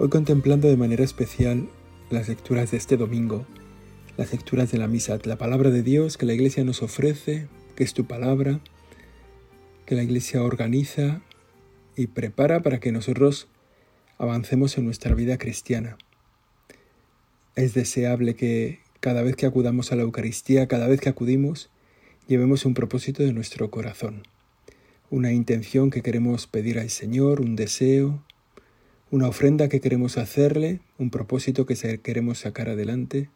Hoy contemplando de manera especial las lecturas de este domingo, las lecturas de la misa, la palabra de Dios que la Iglesia nos ofrece, que es tu palabra, que la Iglesia organiza y prepara para que nosotros avancemos en nuestra vida cristiana. Es deseable que cada vez que acudamos a la Eucaristía, cada vez que acudimos, llevemos un propósito de nuestro corazón, una intención que queremos pedir al Señor, un deseo, una ofrenda que queremos hacerle, un propósito que queremos sacar adelante,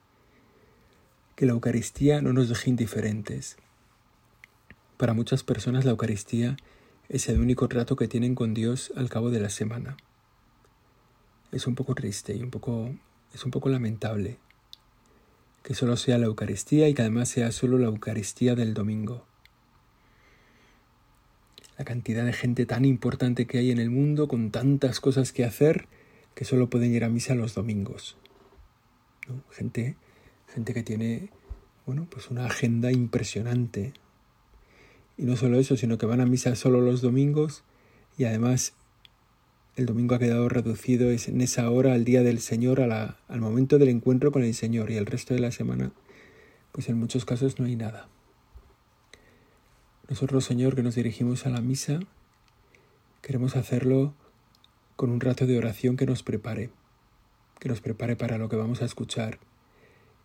que la Eucaristía no nos deje indiferentes. Para muchas personas la Eucaristía es el único trato que tienen con Dios al cabo de la semana. Es un poco triste y un poco es un poco lamentable que solo sea la Eucaristía y que además sea solo la Eucaristía del domingo la cantidad de gente tan importante que hay en el mundo con tantas cosas que hacer que solo pueden ir a misa los domingos. Gente, gente que tiene bueno, pues una agenda impresionante. Y no solo eso, sino que van a misa solo los domingos y además el domingo ha quedado reducido en esa hora al día del Señor, al momento del encuentro con el Señor y el resto de la semana, pues en muchos casos no hay nada. Nosotros, Señor, que nos dirigimos a la misa, queremos hacerlo con un rato de oración que nos prepare, que nos prepare para lo que vamos a escuchar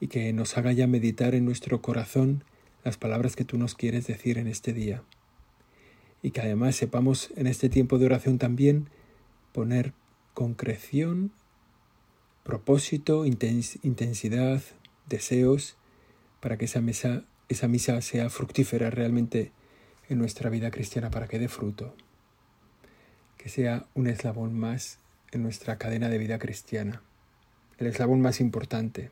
y que nos haga ya meditar en nuestro corazón las palabras que tú nos quieres decir en este día. Y que además sepamos en este tiempo de oración también poner concreción, propósito, intensidad, deseos, para que esa, mesa, esa misa sea fructífera realmente en nuestra vida cristiana para que dé fruto, que sea un eslabón más en nuestra cadena de vida cristiana, el eslabón más importante,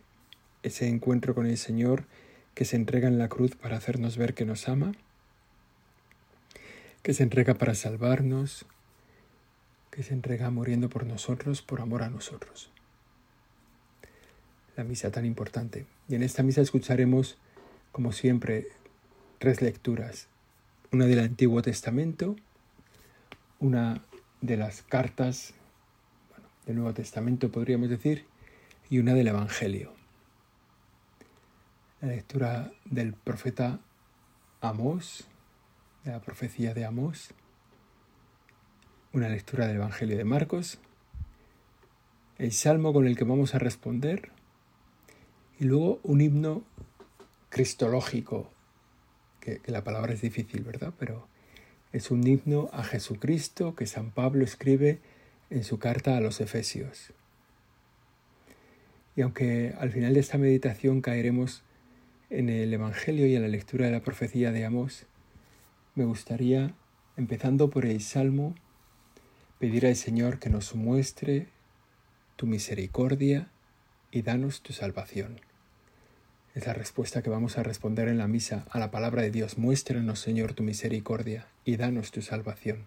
ese encuentro con el Señor que se entrega en la cruz para hacernos ver que nos ama, que se entrega para salvarnos, que se entrega muriendo por nosotros, por amor a nosotros. La misa tan importante. Y en esta misa escucharemos, como siempre, tres lecturas una del Antiguo Testamento, una de las cartas del Nuevo Testamento, podríamos decir, y una del Evangelio. La lectura del profeta Amós, de la profecía de Amós, una lectura del Evangelio de Marcos, el salmo con el que vamos a responder, y luego un himno cristológico que, la palabra es difícil, ¿verdad? Pero es un himno a Jesucristo que San Pablo escribe en su carta a los Efesios. Y aunque al final de esta meditación caeremos en el Evangelio y en la lectura de la profecía de Amós, me gustaría, empezando por el Salmo, pedir al Señor que nos muestre tu misericordia y danos tu salvación. Es la respuesta que vamos a responder en la misa a la palabra de Dios. Muéstranos, Señor, tu misericordia y danos tu salvación.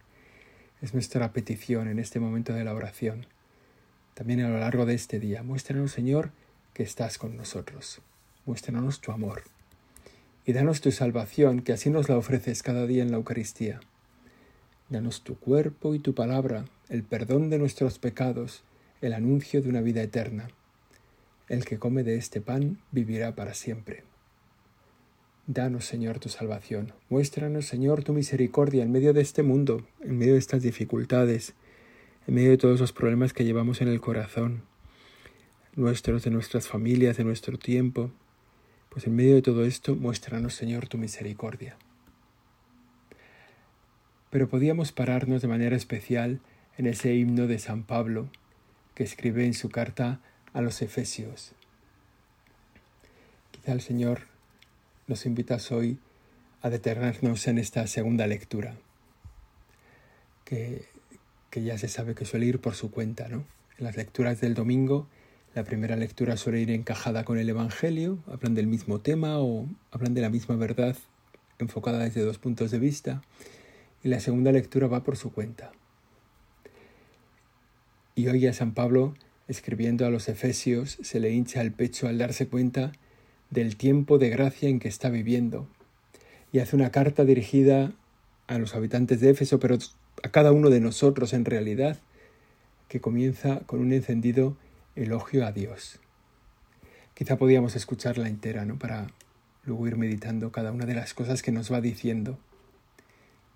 Es nuestra petición en este momento de la oración. También a lo largo de este día. Muéstranos, Señor, que estás con nosotros. Muéstranos tu amor. Y danos tu salvación, que así nos la ofreces cada día en la Eucaristía. Danos tu cuerpo y tu palabra, el perdón de nuestros pecados, el anuncio de una vida eterna. El que come de este pan vivirá para siempre. Danos, Señor, tu salvación. Muéstranos, Señor, tu misericordia en medio de este mundo, en medio de estas dificultades, en medio de todos los problemas que llevamos en el corazón, nuestros, de nuestras familias, de nuestro tiempo. Pues en medio de todo esto, muéstranos, Señor, tu misericordia. Pero podíamos pararnos de manera especial en ese himno de San Pablo que escribe en su carta a los Efesios. Quizá el Señor nos invita hoy a detenernos en esta segunda lectura, que, que ya se sabe que suele ir por su cuenta, ¿no? En las lecturas del domingo La primera lectura suele ir encajada con el Evangelio, hablan del mismo tema o hablan de la misma verdad enfocada desde dos puntos de vista, y la segunda lectura va por su cuenta. Y hoy a San Pablo, escribiendo a los Efesios, se le hincha el pecho al darse cuenta del tiempo de gracia en que está viviendo, y hace una carta dirigida a los habitantes de Éfeso, pero a cada uno de nosotros en realidad, que comienza con un encendido elogio a Dios. Quizá podíamos escucharla entera, ¿no? Para luego ir meditando cada una de las cosas que nos va diciendo.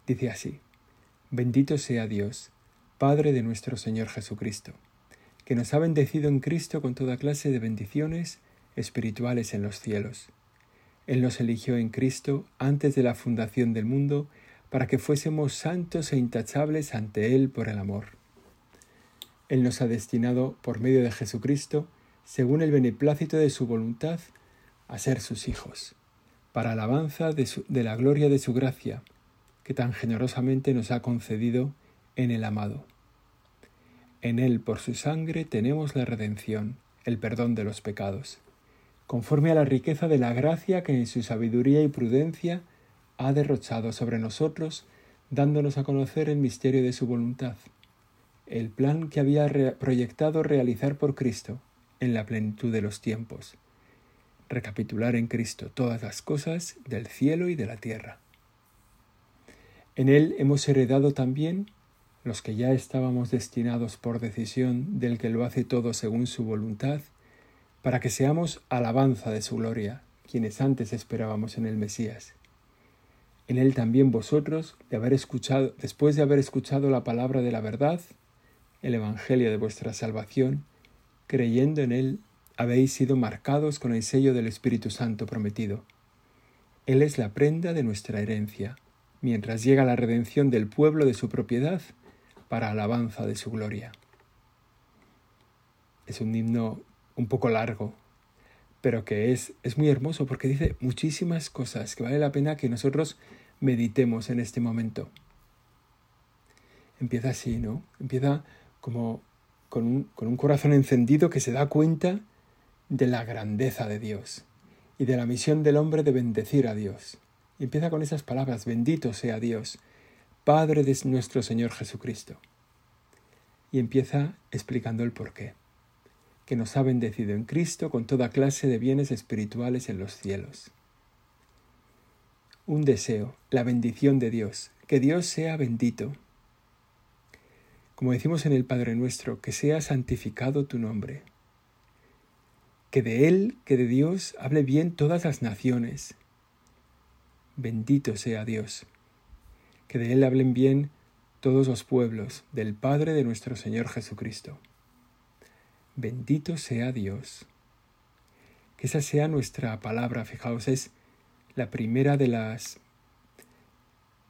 Dice así, bendito sea Dios, Padre de nuestro Señor Jesucristo, que nos ha bendecido en Cristo con toda clase de bendiciones espirituales en los cielos. Él nos eligió en Cristo antes de la fundación del mundo para que fuésemos santos e intachables ante Él por el amor. Él nos ha destinado, por medio de Jesucristo, según el beneplácito de su voluntad, a ser sus hijos, para alabanza de, de la gloria de su gracia, que tan generosamente nos ha concedido en el amado. En Él, por su sangre, tenemos la redención, el perdón de los pecados, conforme a la riqueza de la gracia que en su sabiduría y prudencia ha derrochado sobre nosotros, dándonos a conocer el misterio de su voluntad, el plan que había proyectado realizar por Cristo en la plenitud de los tiempos, recapitular en Cristo todas las cosas del cielo y de la tierra. En Él hemos heredado también, los que ya estábamos destinados por decisión del que lo hace todo según su voluntad, para que seamos alabanza de su gloria, quienes antes esperábamos en el Mesías. En él también vosotros, de haber escuchado, después de haber escuchado la palabra de la verdad, el Evangelio de vuestra salvación, creyendo en él, habéis sido marcados con el sello del Espíritu Santo prometido. Él es la prenda de nuestra herencia, mientras llega la redención del pueblo de su propiedad para alabanza de su gloria. Es un himno un poco largo, pero que es, es muy hermoso porque dice muchísimas cosas que vale la pena que nosotros meditemos en este momento. Empieza así, ¿no? Empieza como con un, con un corazón encendido que se da cuenta de la grandeza de Dios y de la misión del hombre de bendecir a Dios. Y empieza con esas palabras, bendito sea Dios, Padre de nuestro Señor Jesucristo. Y empieza explicando el porqué que nos ha bendecido en Cristo con toda clase de bienes espirituales en los cielos. Un deseo, la bendición de Dios, que Dios sea bendito. Como decimos en el Padre nuestro, que sea santificado tu nombre. Que de Él, que de Dios, hable bien todas las naciones. Bendito sea Dios. Que de Él hablen bien todos los pueblos, del Padre de nuestro Señor Jesucristo. Bendito sea Dios. Que esa sea nuestra palabra, fijaos, es la primera de las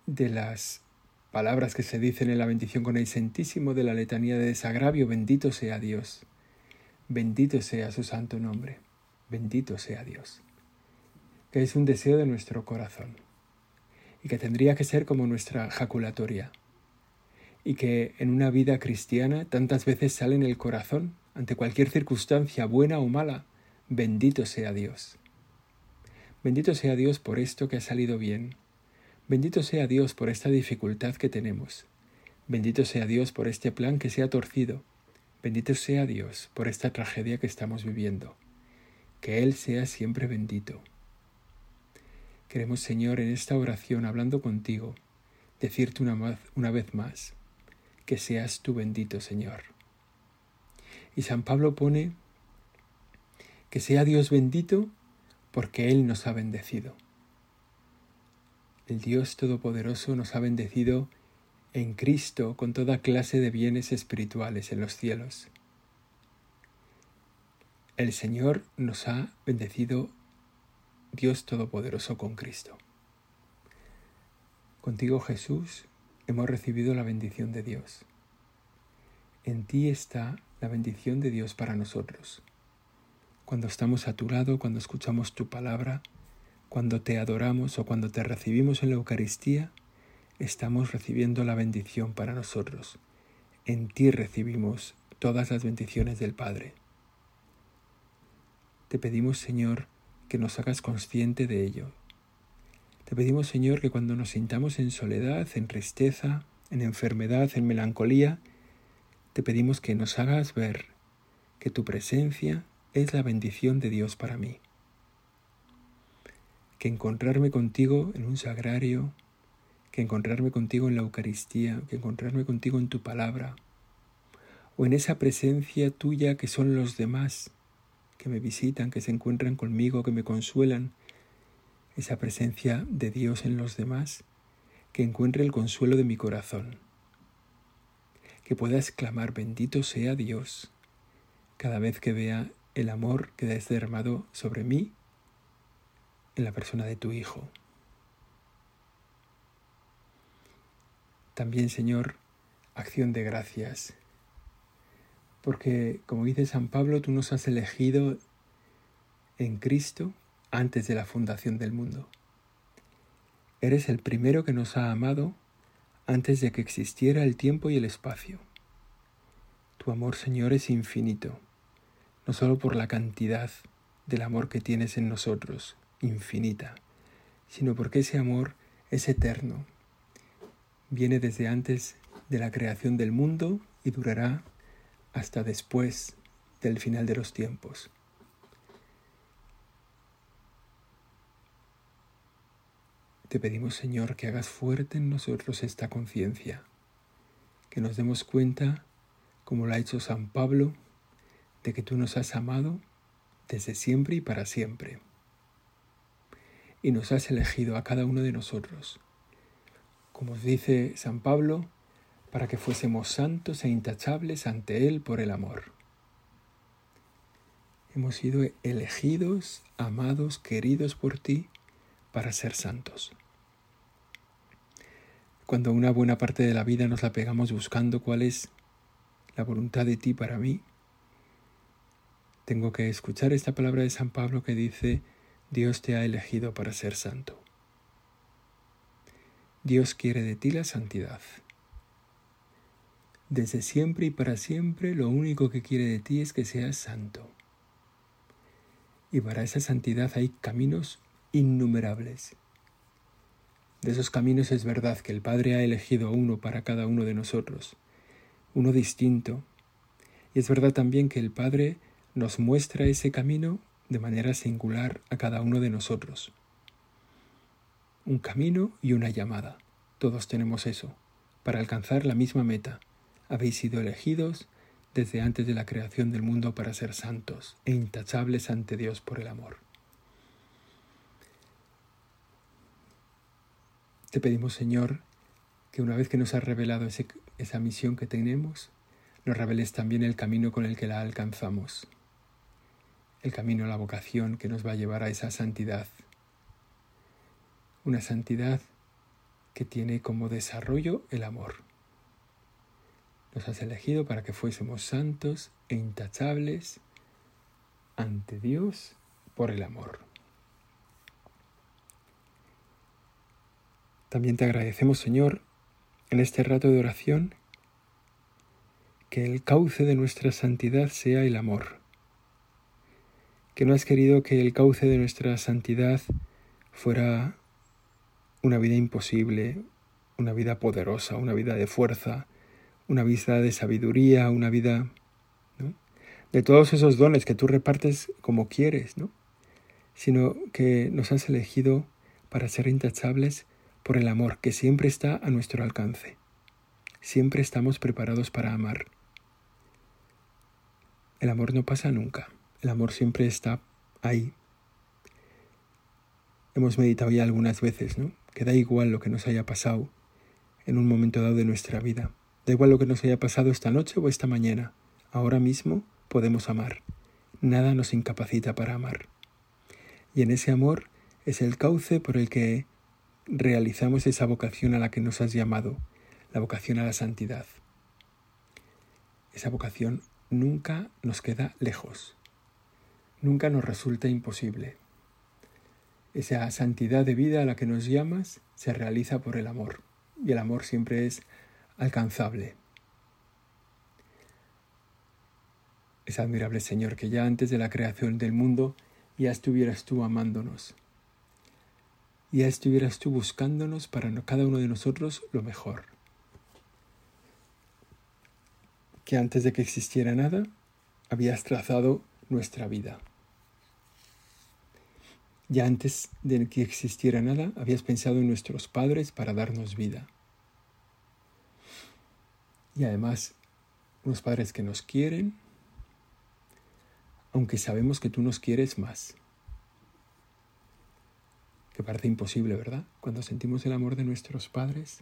de las palabras que se dicen en la bendición con el Santísimo de la letanía de desagravio, bendito sea Dios. Bendito sea su santo nombre. Bendito sea Dios. Que es un deseo de nuestro corazón y que tendría que ser como nuestra jaculatoria y que en una vida cristiana tantas veces sale en el corazón ante cualquier circunstancia buena o mala, bendito sea Dios. Bendito sea Dios por esto que ha salido bien. Bendito sea Dios por esta dificultad que tenemos. Bendito sea Dios por este plan que se ha torcido. Bendito sea Dios por esta tragedia que estamos viviendo. Que Él sea siempre bendito. Queremos, Señor, en esta oración, hablando contigo, decirte una, una vez más, que seas tú bendito, Señor. Y San Pablo pone que sea Dios bendito porque Él nos ha bendecido. El Dios Todopoderoso nos ha bendecido en Cristo con toda clase de bienes espirituales en los cielos. El Señor nos ha bendecido Dios Todopoderoso con Cristo. Contigo Jesús hemos recibido la bendición de Dios. En ti está la bendición de Dios para nosotros. Cuando estamos a tu lado, cuando escuchamos tu palabra, cuando te adoramos o cuando te recibimos en la Eucaristía, estamos recibiendo la bendición para nosotros. En ti recibimos todas las bendiciones del Padre. te pedimos, Señor, que nos hagas consciente de ello. Te pedimos, Señor, que cuando nos sintamos en soledad, en tristeza, en enfermedad, en melancolía, te pedimos que nos hagas ver que tu presencia es la bendición de Dios para mí. Que encontrarme contigo en un sagrario, que encontrarme contigo en la Eucaristía, que encontrarme contigo en tu palabra, o en esa presencia tuya que son los demás, que me visitan, que se encuentran conmigo, que me consuelan, esa presencia de Dios en los demás, que encuentre el consuelo de mi corazón, que pueda exclamar bendito sea Dios cada vez que vea el amor que has derramado sobre mí en la persona de tu Hijo. También, Señor, acción de gracias porque, como dice San Pablo, tú nos has elegido en Cristo antes de la fundación del mundo. Eres el primero que nos ha amado antes de que existiera el tiempo y el espacio. Tu amor, Señor, es infinito, no solo por la cantidad del amor que tienes en nosotros, infinita, sino porque ese amor es eterno. Viene desde antes de la creación del mundo y durará hasta después del final de los tiempos. Te pedimos, Señor, que hagas fuerte en nosotros esta conciencia, que nos demos cuenta, como lo ha hecho San Pablo, de que tú nos has amado desde siempre y para siempre. Y nos has elegido a cada uno de nosotros. Como dice San Pablo, para que fuésemos santos e intachables ante Él por el amor. Hemos sido elegidos, amados, queridos por ti para ser santos. Cuando una buena parte de la vida nos la pegamos buscando cuál es la voluntad de ti para mí, tengo que escuchar esta palabra de San Pablo que dice, Dios te ha elegido para ser santo. Dios quiere de ti la santidad. Desde siempre y para siempre lo único que quiere de ti es que seas santo. Y para esa santidad hay caminos innumerables. De esos caminos es verdad que el Padre ha elegido uno para cada uno de nosotros, uno distinto. Y es verdad también que el Padre nos muestra ese camino de manera singular a cada uno de nosotros. Un camino y una llamada. Todos tenemos eso, para alcanzar la misma meta, habéis sido elegidos desde antes de la creación del mundo para ser santos e intachables ante Dios por el amor. Te pedimos, Señor, que una vez que nos has revelado esa misión que tenemos, nos reveles también el camino con el que la alcanzamos, el camino, la vocación que nos va a llevar a esa santidad, una santidad que tiene como desarrollo el amor. Nos has elegido para que fuésemos santos e intachables ante Dios por el amor. También te agradecemos, Señor, en este rato de oración, que el cauce de nuestra santidad sea el amor, que no has querido que el cauce de nuestra santidad fuera una vida imposible, una vida poderosa, una vida de fuerza, una vida de sabiduría, una vida de todos esos dones que tú repartes como quieres, ¿no? sino que nos has elegido para ser intachables por el amor que siempre está a nuestro alcance. Siempre estamos preparados para amar. El amor no pasa nunca, el amor siempre está ahí. Hemos meditado ya algunas veces, ¿no? Que da igual lo que nos haya pasado en un momento dado de nuestra vida. Da igual lo que nos haya pasado esta noche o esta mañana. Ahora mismo podemos amar. Nada nos incapacita para amar. Y en ese amor es el cauce por el que realizamos esa vocación a la que nos has llamado, la vocación a la santidad. Esa vocación nunca nos queda lejos, nunca nos resulta imposible. Esa santidad de vida a la que nos llamas se realiza por el amor, y el amor siempre es alcanzable. Es admirable, Señor, que ya antes de la creación del mundo ya estuvieras tú amándonos. Ya estuvieras tú buscándonos para cada uno de nosotros lo mejor. Que antes de que existiera nada, habías trazado nuestra vida. Ya antes de que existiera nada, habías pensado en nuestros padres para darnos vida. Y además, unos padres que nos quieren, aunque sabemos que tú nos quieres más. Que parece imposible, ¿verdad? Cuando sentimos el amor de nuestros padres,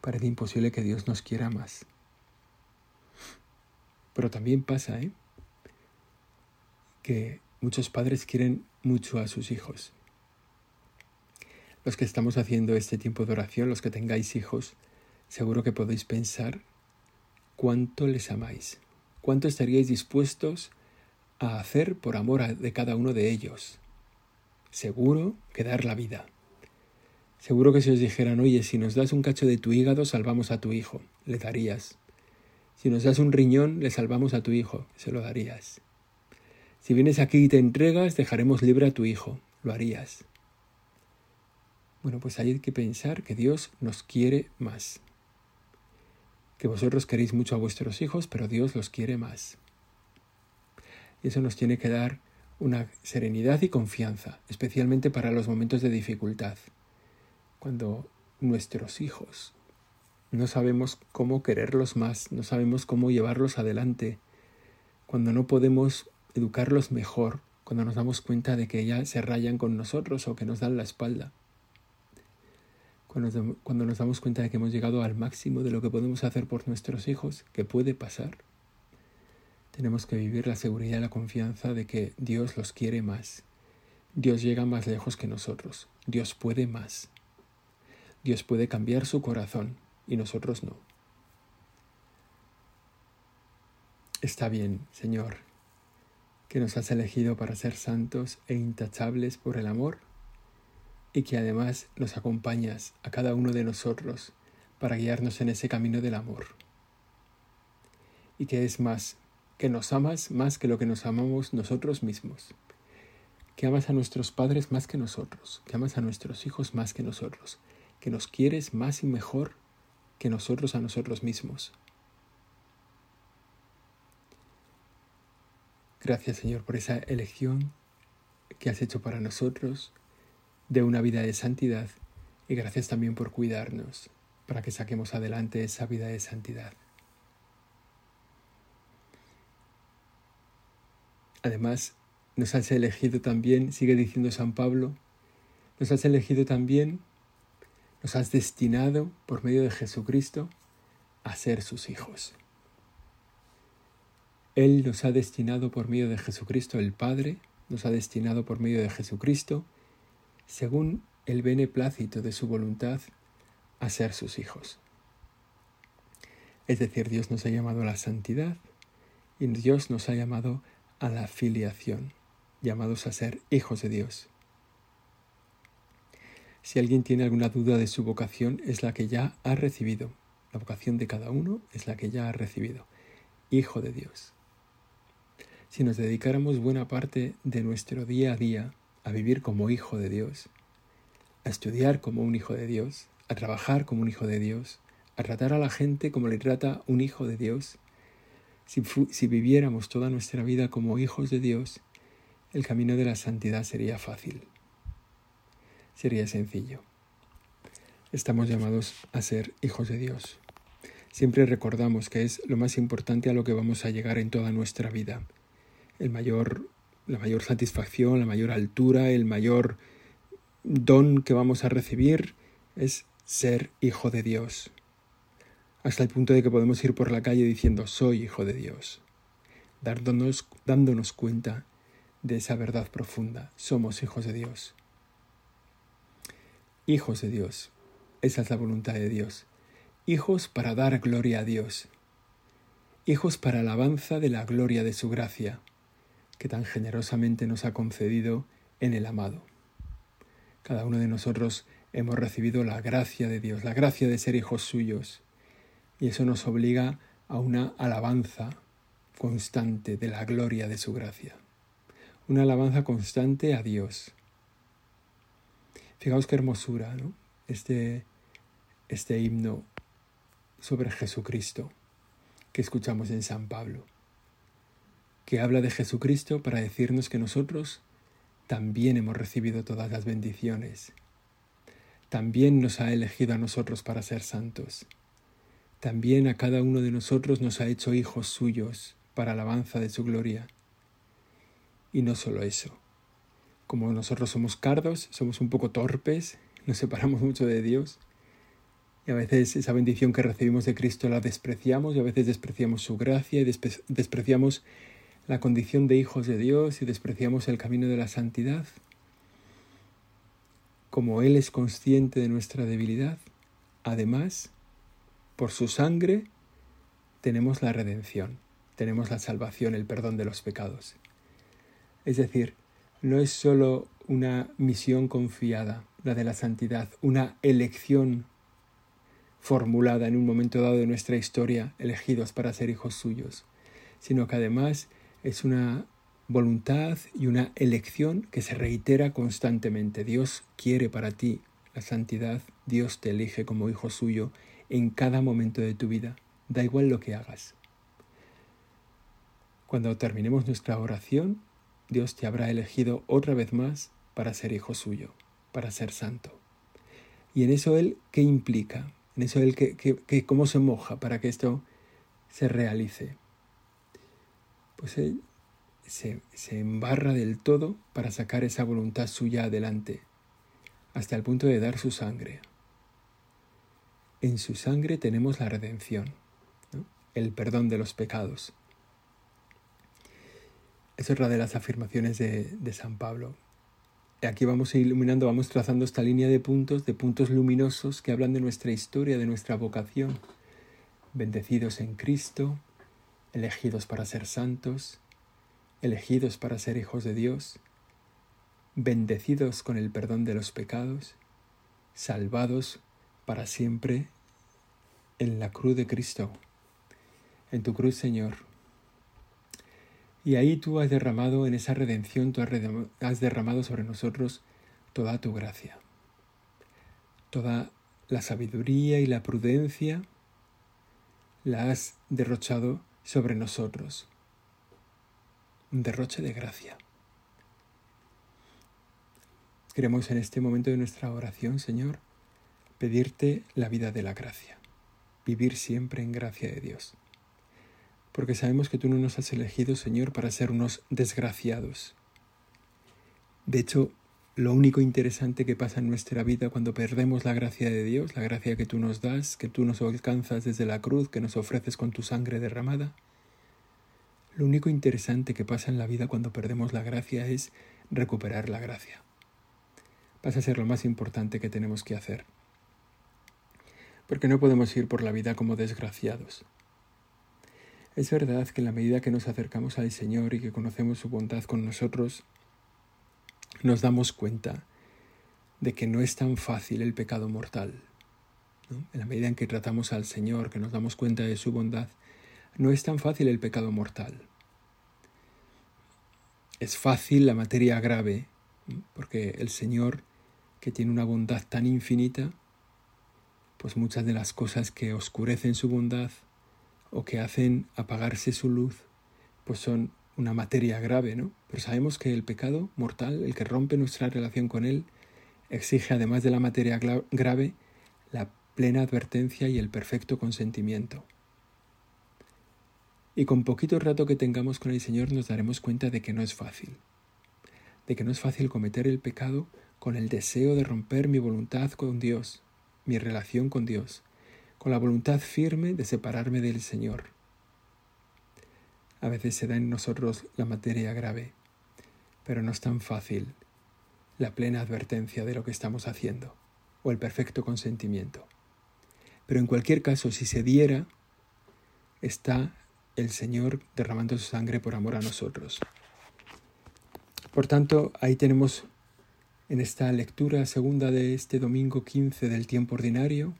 parece imposible que Dios nos quiera más. Pero también pasa, ¿eh? Que muchos padres quieren mucho a sus hijos. Los que estamos haciendo este tiempo de oración, los que tengáis hijos, seguro que podéis pensar cuánto les amáis, cuánto estaríais dispuestos a hacer por amor de cada uno de ellos. Seguro que dar la vida. Seguro que si os dijeran, oye, si nos das un cacho de tu hígado, salvamos a tu hijo, le darías. Si nos das un riñón, le salvamos a tu hijo, se lo darías. Si vienes aquí y te entregas, dejaremos libre a tu hijo, lo harías. Bueno, pues hay que pensar que Dios nos quiere más que vosotros queréis mucho a vuestros hijos, pero Dios los quiere más. Y eso nos tiene que dar una serenidad y confianza, especialmente para los momentos de dificultad, cuando nuestros hijos no sabemos cómo quererlos más, no sabemos cómo llevarlos adelante, cuando no podemos educarlos mejor, cuando nos damos cuenta de que ya se rayan con nosotros o que nos dan la espalda cuando nos damos cuenta de que hemos llegado al máximo de lo que podemos hacer por nuestros hijos, que puede pasar, tenemos que vivir la seguridad y la confianza de que Dios los quiere más. Dios llega más lejos que nosotros. Dios puede más. Dios puede cambiar su corazón y nosotros no. Está bien, Señor, que nos has elegido para ser santos e intachables por el amor y que además nos acompañas a cada uno de nosotros para guiarnos en ese camino del amor. Y que es más, que nos amas más que lo que nos amamos nosotros mismos, que amas a nuestros padres más que nosotros, que amas a nuestros hijos más que nosotros, que nos quieres más y mejor que nosotros a nosotros mismos. Gracias Señor por esa elección que has hecho para nosotros de una vida de santidad y gracias también por cuidarnos para que saquemos adelante esa vida de santidad. Además, nos has elegido también, sigue diciendo San Pablo, nos has elegido también, nos has destinado por medio de Jesucristo a ser sus hijos. Él nos ha destinado por medio de Jesucristo, el Padre, nos ha destinado por medio de Jesucristo según el beneplácito de su voluntad, a ser sus hijos. Es decir, Dios nos ha llamado a la santidad y Dios nos ha llamado a la filiación, llamados a ser hijos de Dios. Si alguien tiene alguna duda de su vocación, es la que ya ha recibido. La vocación de cada uno es la que ya ha recibido. Hijo de Dios. Si nos dedicáramos buena parte de nuestro día a día a vivir como hijo de Dios, a estudiar como un hijo de Dios, a trabajar como un hijo de Dios, a tratar a la gente como le trata un hijo de Dios. Si, si viviéramos toda nuestra vida como hijos de Dios, el camino de la santidad sería fácil, sería sencillo. Estamos llamados a ser hijos de Dios. Siempre recordamos que es lo más importante a lo que vamos a llegar en toda nuestra vida. El mayor la mayor satisfacción, la mayor altura, el mayor don que vamos a recibir es ser hijo de Dios. Hasta el punto de que podemos ir por la calle diciendo soy hijo de Dios, dándonos, dándonos cuenta de esa verdad profunda. Somos hijos de Dios. Hijos de Dios. Esa es la voluntad de Dios. Hijos para dar gloria a Dios. Hijos para alabanza de la gloria de su gracia que tan generosamente nos ha concedido en el amado. Cada uno de nosotros hemos recibido la gracia de Dios, la gracia de ser hijos suyos, y eso nos obliga a una alabanza constante de la gloria de su gracia, una alabanza constante a Dios. Fijaos qué hermosura, ¿no? Este, este himno sobre Jesucristo que escuchamos en San Pablo, que habla de Jesucristo para decirnos que nosotros también hemos recibido todas las bendiciones, también nos ha elegido a nosotros para ser santos, también a cada uno de nosotros nos ha hecho hijos suyos para alabanza de su gloria. Y no solo eso, como nosotros somos cardos, somos un poco torpes, nos separamos mucho de Dios, y a veces esa bendición que recibimos de Cristo la despreciamos y a veces despreciamos su gracia y despreciamos la condición de hijos de Dios y despreciamos el camino de la santidad. Como Él es consciente de nuestra debilidad, además, por su sangre, tenemos la redención, tenemos la salvación, el perdón de los pecados. Es decir, no es sólo una misión confiada, la de la santidad, una elección formulada en un momento dado de nuestra historia, elegidos para ser hijos suyos, sino que además es una voluntad y una elección que se reitera constantemente. Dios quiere para ti la santidad, Dios te elige como hijo suyo en cada momento de tu vida, da igual lo que hagas. Cuando terminemos nuestra oración, Dios te habrá elegido otra vez más para ser hijo suyo, para ser santo. Y en eso Él, ¿qué implica? en eso que, que, cómo se moja para que esto se realice. Pues él se, se embarra del todo para sacar esa voluntad suya adelante, hasta el punto de dar su sangre. En su sangre tenemos la redención, el perdón de los pecados. Es otra de las afirmaciones de, de San Pablo aquí vamos iluminando, vamos trazando esta línea de puntos, de puntos luminosos que hablan de nuestra historia, de nuestra vocación. Bendecidos en Cristo, elegidos para ser santos, elegidos para ser hijos de Dios, bendecidos con el perdón de los pecados, salvados para siempre en la cruz de Cristo. En tu cruz, Señor, y ahí tú has derramado en esa redención, tú has derramado sobre nosotros toda tu gracia, toda la sabiduría y la prudencia la has derrochado sobre nosotros. Un derroche de gracia. Queremos en este momento de nuestra oración, Señor, pedirte la vida de la gracia, vivir siempre en gracia de Dios porque sabemos que tú no nos has elegido, Señor, para ser unos desgraciados. De hecho, lo único interesante que pasa en nuestra vida cuando perdemos la gracia de Dios, la gracia que tú nos das, que tú nos alcanzas desde la cruz, que nos ofreces con tu sangre derramada, lo único interesante que pasa en la vida cuando perdemos la gracia es recuperar la gracia. Pasa a ser lo más importante que tenemos que hacer. Porque no podemos ir por la vida como desgraciados. Es verdad que en la medida que nos acercamos al Señor y que conocemos su bondad con nosotros, nos damos cuenta de que no es tan fácil el pecado mortal. En la medida en que tratamos al Señor, que nos damos cuenta de su bondad, no es tan fácil el pecado mortal. Es fácil la materia grave, porque el Señor, que tiene una bondad tan infinita, pues muchas de las cosas que oscurecen su bondad o que hacen apagarse su luz, pues son una materia grave, ¿no? Pero sabemos que el pecado mortal, el que rompe nuestra relación con Él, exige, además de la materia grave, la plena advertencia y el perfecto consentimiento. Y con poquito rato que tengamos con el Señor nos daremos cuenta de que no es fácil, de que no es fácil cometer el pecado con el deseo de romper mi voluntad con Dios, mi relación con Dios, con la voluntad firme de separarme del Señor. A veces se da en nosotros la materia grave, pero no es tan fácil la plena advertencia de lo que estamos haciendo o el perfecto consentimiento. Pero en cualquier caso, si se diera, está el Señor derramando su sangre por amor a nosotros. Por tanto, ahí tenemos en esta lectura segunda de este domingo 15 del tiempo ordinario,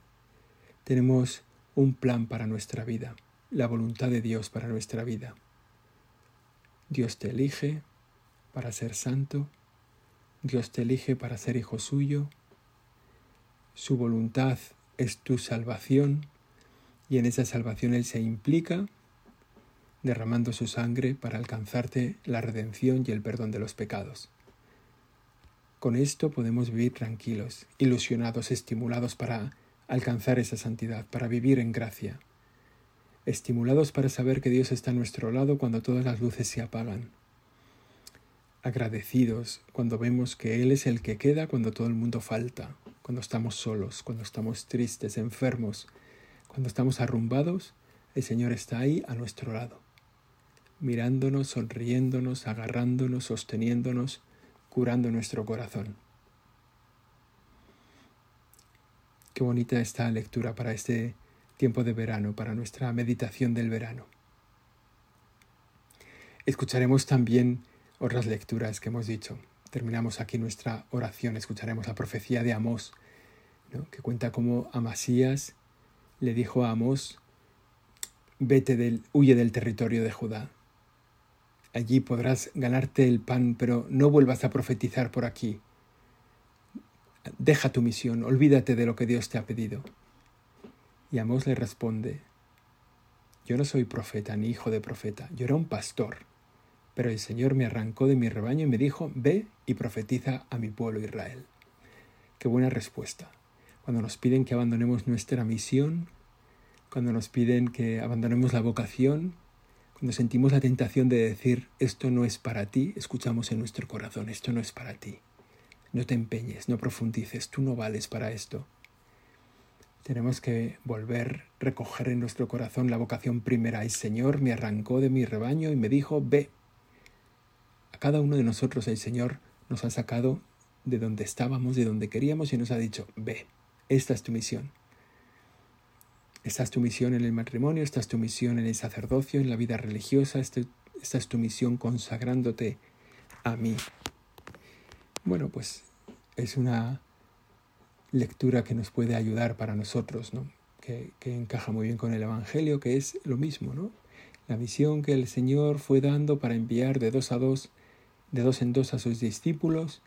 tenemos un plan para nuestra vida, la voluntad de Dios para nuestra vida. Dios te elige para ser santo, Dios te elige para ser hijo suyo, su voluntad es tu salvación y en esa salvación Él se implica derramando su sangre para alcanzarte la redención y el perdón de los pecados. Con esto podemos vivir tranquilos, ilusionados, estimulados para alcanzar esa santidad, para vivir en gracia, estimulados para saber que Dios está a nuestro lado cuando todas las luces se apagan, agradecidos cuando vemos que Él es el que queda cuando todo el mundo falta, cuando estamos solos, cuando estamos tristes, enfermos, cuando estamos arrumbados, el Señor está ahí a nuestro lado, mirándonos, sonriéndonos, agarrándonos, sosteniéndonos, curando nuestro corazón. Qué bonita esta lectura para este tiempo de verano, para nuestra meditación del verano. Escucharemos también otras lecturas que hemos dicho. Terminamos aquí nuestra oración, escucharemos la profecía de Amós, que cuenta cómo Amasías le dijo a Amós, vete del, huye del territorio de Judá. Allí podrás ganarte el pan, pero no vuelvas a profetizar por aquí. Deja tu misión, olvídate de lo que Dios te ha pedido. Y Amós le responde, yo no soy profeta ni hijo de profeta, yo era un pastor, pero el Señor me arrancó de mi rebaño y me dijo, ve y profetiza a mi pueblo Israel. Qué buena respuesta cuando nos piden que abandonemos nuestra misión, cuando nos piden que abandonemos la vocación, cuando sentimos la tentación de decir esto no es para ti, escuchamos en nuestro corazón, esto no es para ti. No te empeñes, no profundices, tú no vales para esto. Tenemos que volver, recoger en nuestro corazón la vocación primera. El Señor me arrancó de mi rebaño y me dijo, ve. A cada uno de nosotros el Señor nos ha sacado de donde estábamos, de donde queríamos y nos ha dicho, ve. Esta es tu misión. Esta es tu misión en el matrimonio, esta es tu misión en el sacerdocio, en la vida religiosa, este, esta es tu misión consagrándote a mí. Bueno, pues es una lectura que nos puede ayudar para nosotros, ¿no? que, encaja muy bien con el Evangelio, que es lo mismo, ¿no? La misión que el Señor fue dando para enviar de dos a dos, de dos en dos a sus discípulos,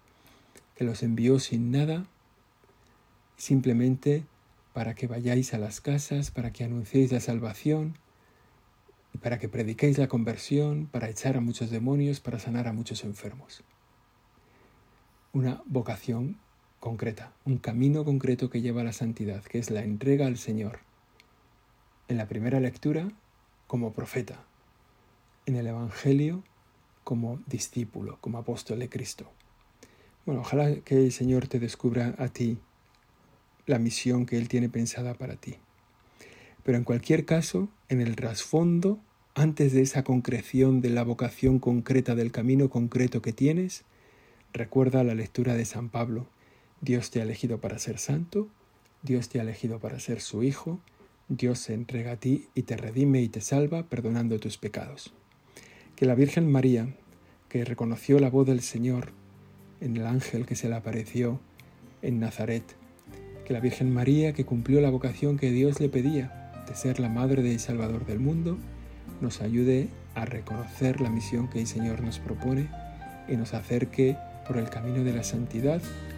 que los envió sin nada, simplemente para que vayáis a las casas, para que anunciéis la salvación, para que prediquéis la conversión, para echar a muchos demonios, para sanar a muchos enfermos. Una vocación concreta, un camino concreto que lleva a la santidad, que es la entrega al Señor. En la primera lectura, como profeta. En el Evangelio, como discípulo, como apóstol de Cristo. Bueno, ojalá que el Señor te descubra a ti la misión que Él tiene pensada para ti. Pero en cualquier caso, en el trasfondo, antes de esa concreción de la vocación concreta del camino concreto que tienes, recuerda la lectura de San Pablo. Dios te ha elegido para ser santo, Dios te ha elegido para ser su hijo, Dios se entrega a ti y te redime y te salva perdonando tus pecados. Que la Virgen María, que reconoció la voz del Señor en el ángel que se le apareció en Nazaret, que la Virgen María, que cumplió la vocación que Dios le pedía de ser la Madre del Salvador del mundo, nos ayude a reconocer la misión que el Señor nos propone y nos acerque por el camino de la santidad